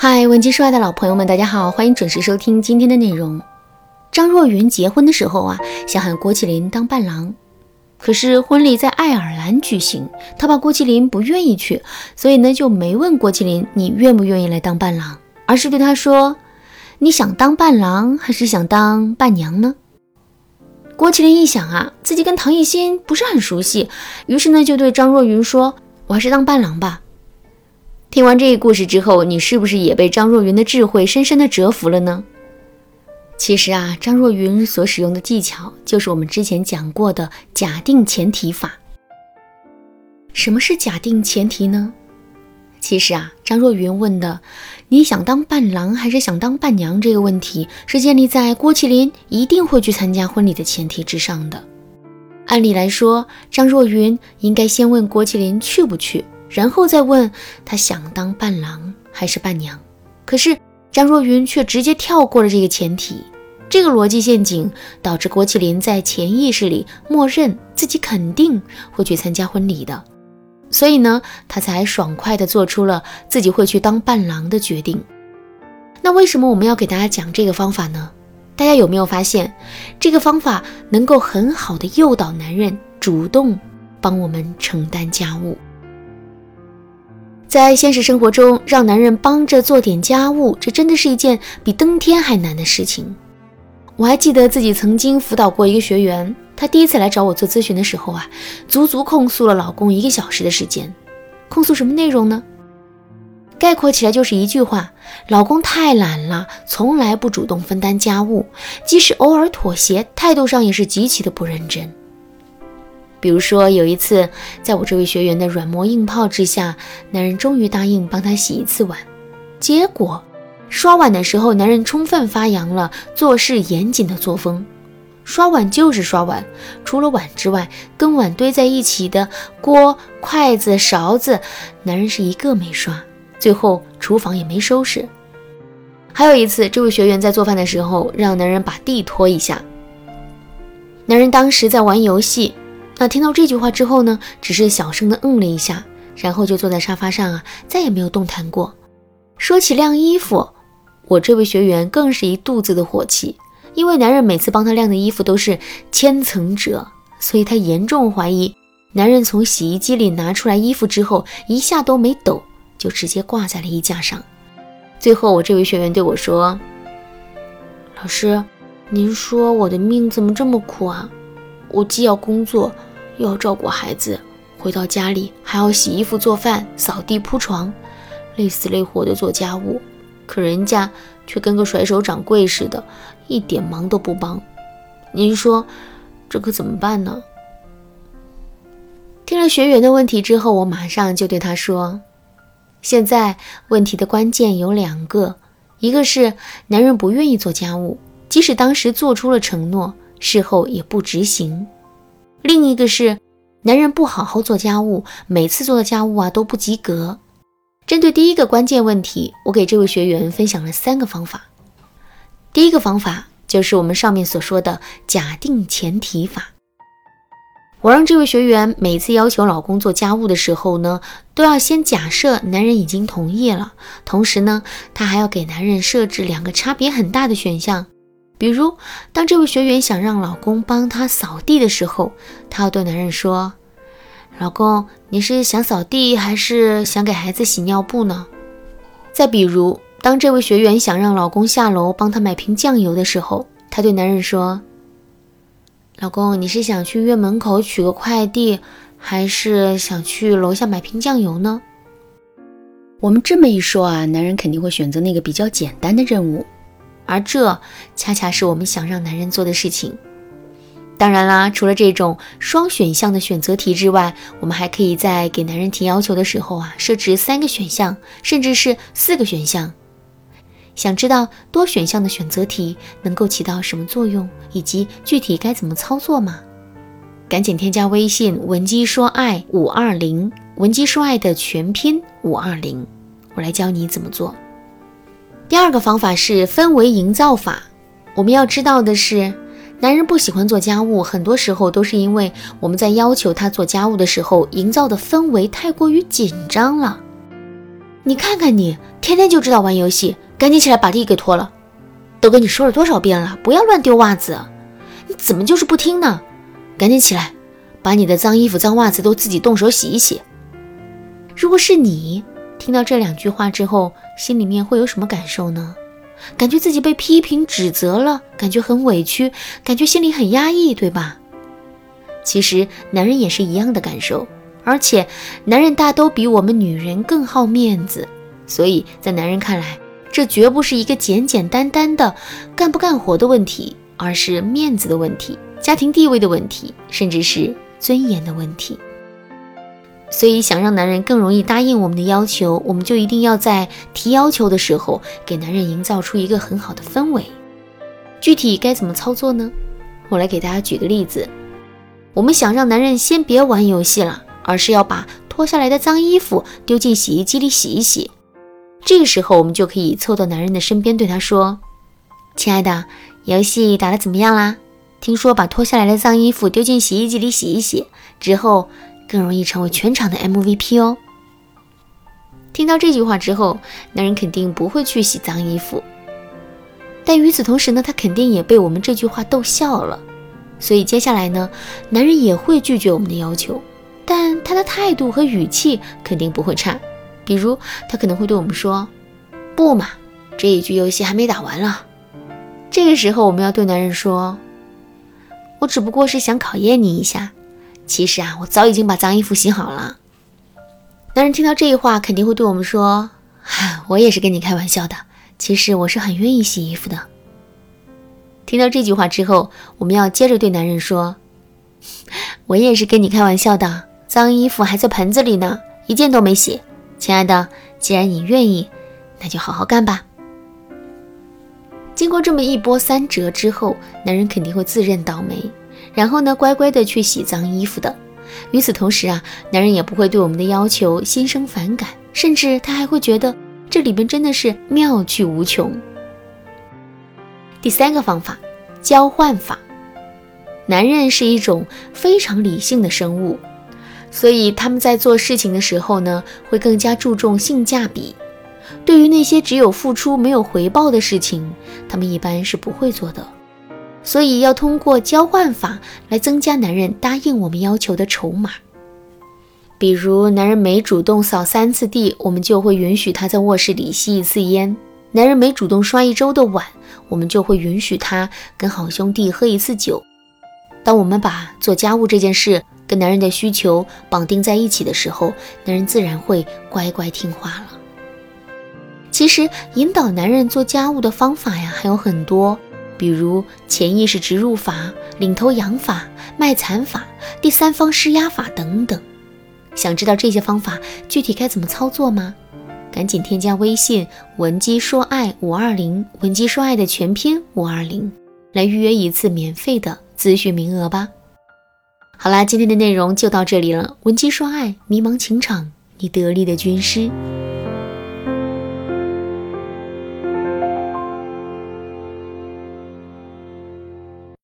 嗨，文姬说爱的老朋友们，大家好，欢迎准时收听今天的内容。张若昀结婚的时候啊，想喊郭麒麟当伴郎，可是婚礼在爱尔兰举行，他怕郭麒麟不愿意去，所以呢就没问郭麒麟你愿不愿意来当伴郎，而是对他说：“你想当伴郎还是想当伴娘呢？”郭麒麟一想啊，自己跟唐艺昕不是很熟悉，于是呢就对张若昀说：“我还是当伴郎吧。”听完这个故事之后，你是不是也被张若昀的智慧深深的折服了呢？其实啊，张若昀所使用的技巧就是我们之前讲过的假定前提法。什么是假定前提呢？其实啊，张若昀问的“你想当伴郎还是想当伴娘”这个问题，是建立在郭麒麟一定会去参加婚礼的前提之上的。按理来说，张若昀应该先问郭麒麟去不去。然后再问他想当伴郎还是伴娘，可是张若昀却直接跳过了这个前提，这个逻辑陷阱导致郭麒麟在潜意识里默认自己肯定会去参加婚礼的，所以呢，他才爽快地做出了自己会去当伴郎的决定。那为什么我们要给大家讲这个方法呢？大家有没有发现，这个方法能够很好的诱导男人主动帮我们承担家务？在现实生活中，让男人帮着做点家务，这真的是一件比登天还难的事情。我还记得自己曾经辅导过一个学员，她第一次来找我做咨询的时候啊，足足控诉了老公一个小时的时间。控诉什么内容呢？概括起来就是一句话：老公太懒了，从来不主动分担家务，即使偶尔妥协，态度上也是极其的不认真。比如说，有一次，在我这位学员的软磨硬泡之下，男人终于答应帮他洗一次碗。结果，刷碗的时候，男人充分发扬了做事严谨的作风。刷碗就是刷碗，除了碗之外，跟碗堆在一起的锅、筷子、勺子，男人是一个没刷。最后，厨房也没收拾。还有一次，这位学员在做饭的时候，让男人把地拖一下。男人当时在玩游戏。那听到这句话之后呢，只是小声的嗯了一下，然后就坐在沙发上啊，再也没有动弹过。说起晾衣服，我这位学员更是一肚子的火气，因为男人每次帮他晾的衣服都是千层褶，所以他严重怀疑男人从洗衣机里拿出来衣服之后，一下都没抖，就直接挂在了衣架上。最后，我这位学员对我说：“老师，您说我的命怎么这么苦啊？我既要工作。”又要照顾孩子，回到家里还要洗衣服、做饭、扫地、铺床，累死累活的做家务，可人家却跟个甩手掌柜似的，一点忙都不帮。您说这可怎么办呢？听了学员的问题之后，我马上就对他说：“现在问题的关键有两个，一个是男人不愿意做家务，即使当时做出了承诺，事后也不执行。”另一个是，男人不好好做家务，每次做的家务啊都不及格。针对第一个关键问题，我给这位学员分享了三个方法。第一个方法就是我们上面所说的假定前提法。我让这位学员每次要求老公做家务的时候呢，都要先假设男人已经同意了，同时呢，他还要给男人设置两个差别很大的选项。比如，当这位学员想让老公帮他扫地的时候，她要对男人说：“老公，你是想扫地还是想给孩子洗尿布呢？”再比如，当这位学员想让老公下楼帮他买瓶酱油的时候，她对男人说：“老公，你是想去院门口取个快递，还是想去楼下买瓶酱油呢？”我们这么一说啊，男人肯定会选择那个比较简单的任务。而这恰恰是我们想让男人做的事情。当然啦，除了这种双选项的选择题之外，我们还可以在给男人提要求的时候啊，设置三个选项，甚至是四个选项。想知道多选项的选择题能够起到什么作用，以及具体该怎么操作吗？赶紧添加微信文姬说爱五二零，文姬说爱的全拼五二零，我来教你怎么做。第二个方法是氛围营造法。我们要知道的是，男人不喜欢做家务，很多时候都是因为我们在要求他做家务的时候，营造的氛围太过于紧张了。你看看你，天天就知道玩游戏，赶紧起来把地给拖了。都跟你说了多少遍了，不要乱丢袜子，你怎么就是不听呢？赶紧起来，把你的脏衣服、脏袜子都自己动手洗一洗。如果是你听到这两句话之后，心里面会有什么感受呢？感觉自己被批评指责了，感觉很委屈，感觉心里很压抑，对吧？其实男人也是一样的感受，而且男人大都比我们女人更好面子，所以在男人看来，这绝不是一个简简单单的干不干活的问题，而是面子的问题、家庭地位的问题，甚至是尊严的问题。所以，想让男人更容易答应我们的要求，我们就一定要在提要求的时候，给男人营造出一个很好的氛围。具体该怎么操作呢？我来给大家举个例子。我们想让男人先别玩游戏了，而是要把脱下来的脏衣服丢进洗衣机里洗一洗。这个时候，我们就可以凑到男人的身边，对他说：“亲爱的，游戏打得怎么样啦？听说把脱下来的脏衣服丢进洗衣机里洗一洗之后。”更容易成为全场的 MVP 哦。听到这句话之后，男人肯定不会去洗脏衣服。但与此同时呢，他肯定也被我们这句话逗笑了。所以接下来呢，男人也会拒绝我们的要求，但他的态度和语气肯定不会差。比如，他可能会对我们说：“不嘛，这一局游戏还没打完了。”这个时候，我们要对男人说：“我只不过是想考验你一下。”其实啊，我早已经把脏衣服洗好了。男人听到这一话，肯定会对我们说：“我也是跟你开玩笑的。其实我是很愿意洗衣服的。”听到这句话之后，我们要接着对男人说：“我也是跟你开玩笑的，脏衣服还在盆子里呢，一件都没洗。亲爱的，既然你愿意，那就好好干吧。”经过这么一波三折之后，男人肯定会自认倒霉。然后呢，乖乖的去洗脏衣服的。与此同时啊，男人也不会对我们的要求心生反感，甚至他还会觉得这里边真的是妙趣无穷。第三个方法，交换法。男人是一种非常理性的生物，所以他们在做事情的时候呢，会更加注重性价比。对于那些只有付出没有回报的事情，他们一般是不会做的。所以要通过交换法来增加男人答应我们要求的筹码。比如，男人每主动扫三次地，我们就会允许他在卧室里吸一次烟；男人每主动刷一周的碗，我们就会允许他跟好兄弟喝一次酒。当我们把做家务这件事跟男人的需求绑定在一起的时候，男人自然会乖乖听话了。其实，引导男人做家务的方法呀，还有很多。比如潜意识植入法、领头羊法、卖惨法、第三方施压法等等。想知道这些方法具体该怎么操作吗？赶紧添加微信文姬说爱五二零，文姬说爱的全拼五二零，来预约一次免费的咨询名额吧。好啦，今天的内容就到这里了。文姬说爱，迷茫情场，你得力的军师。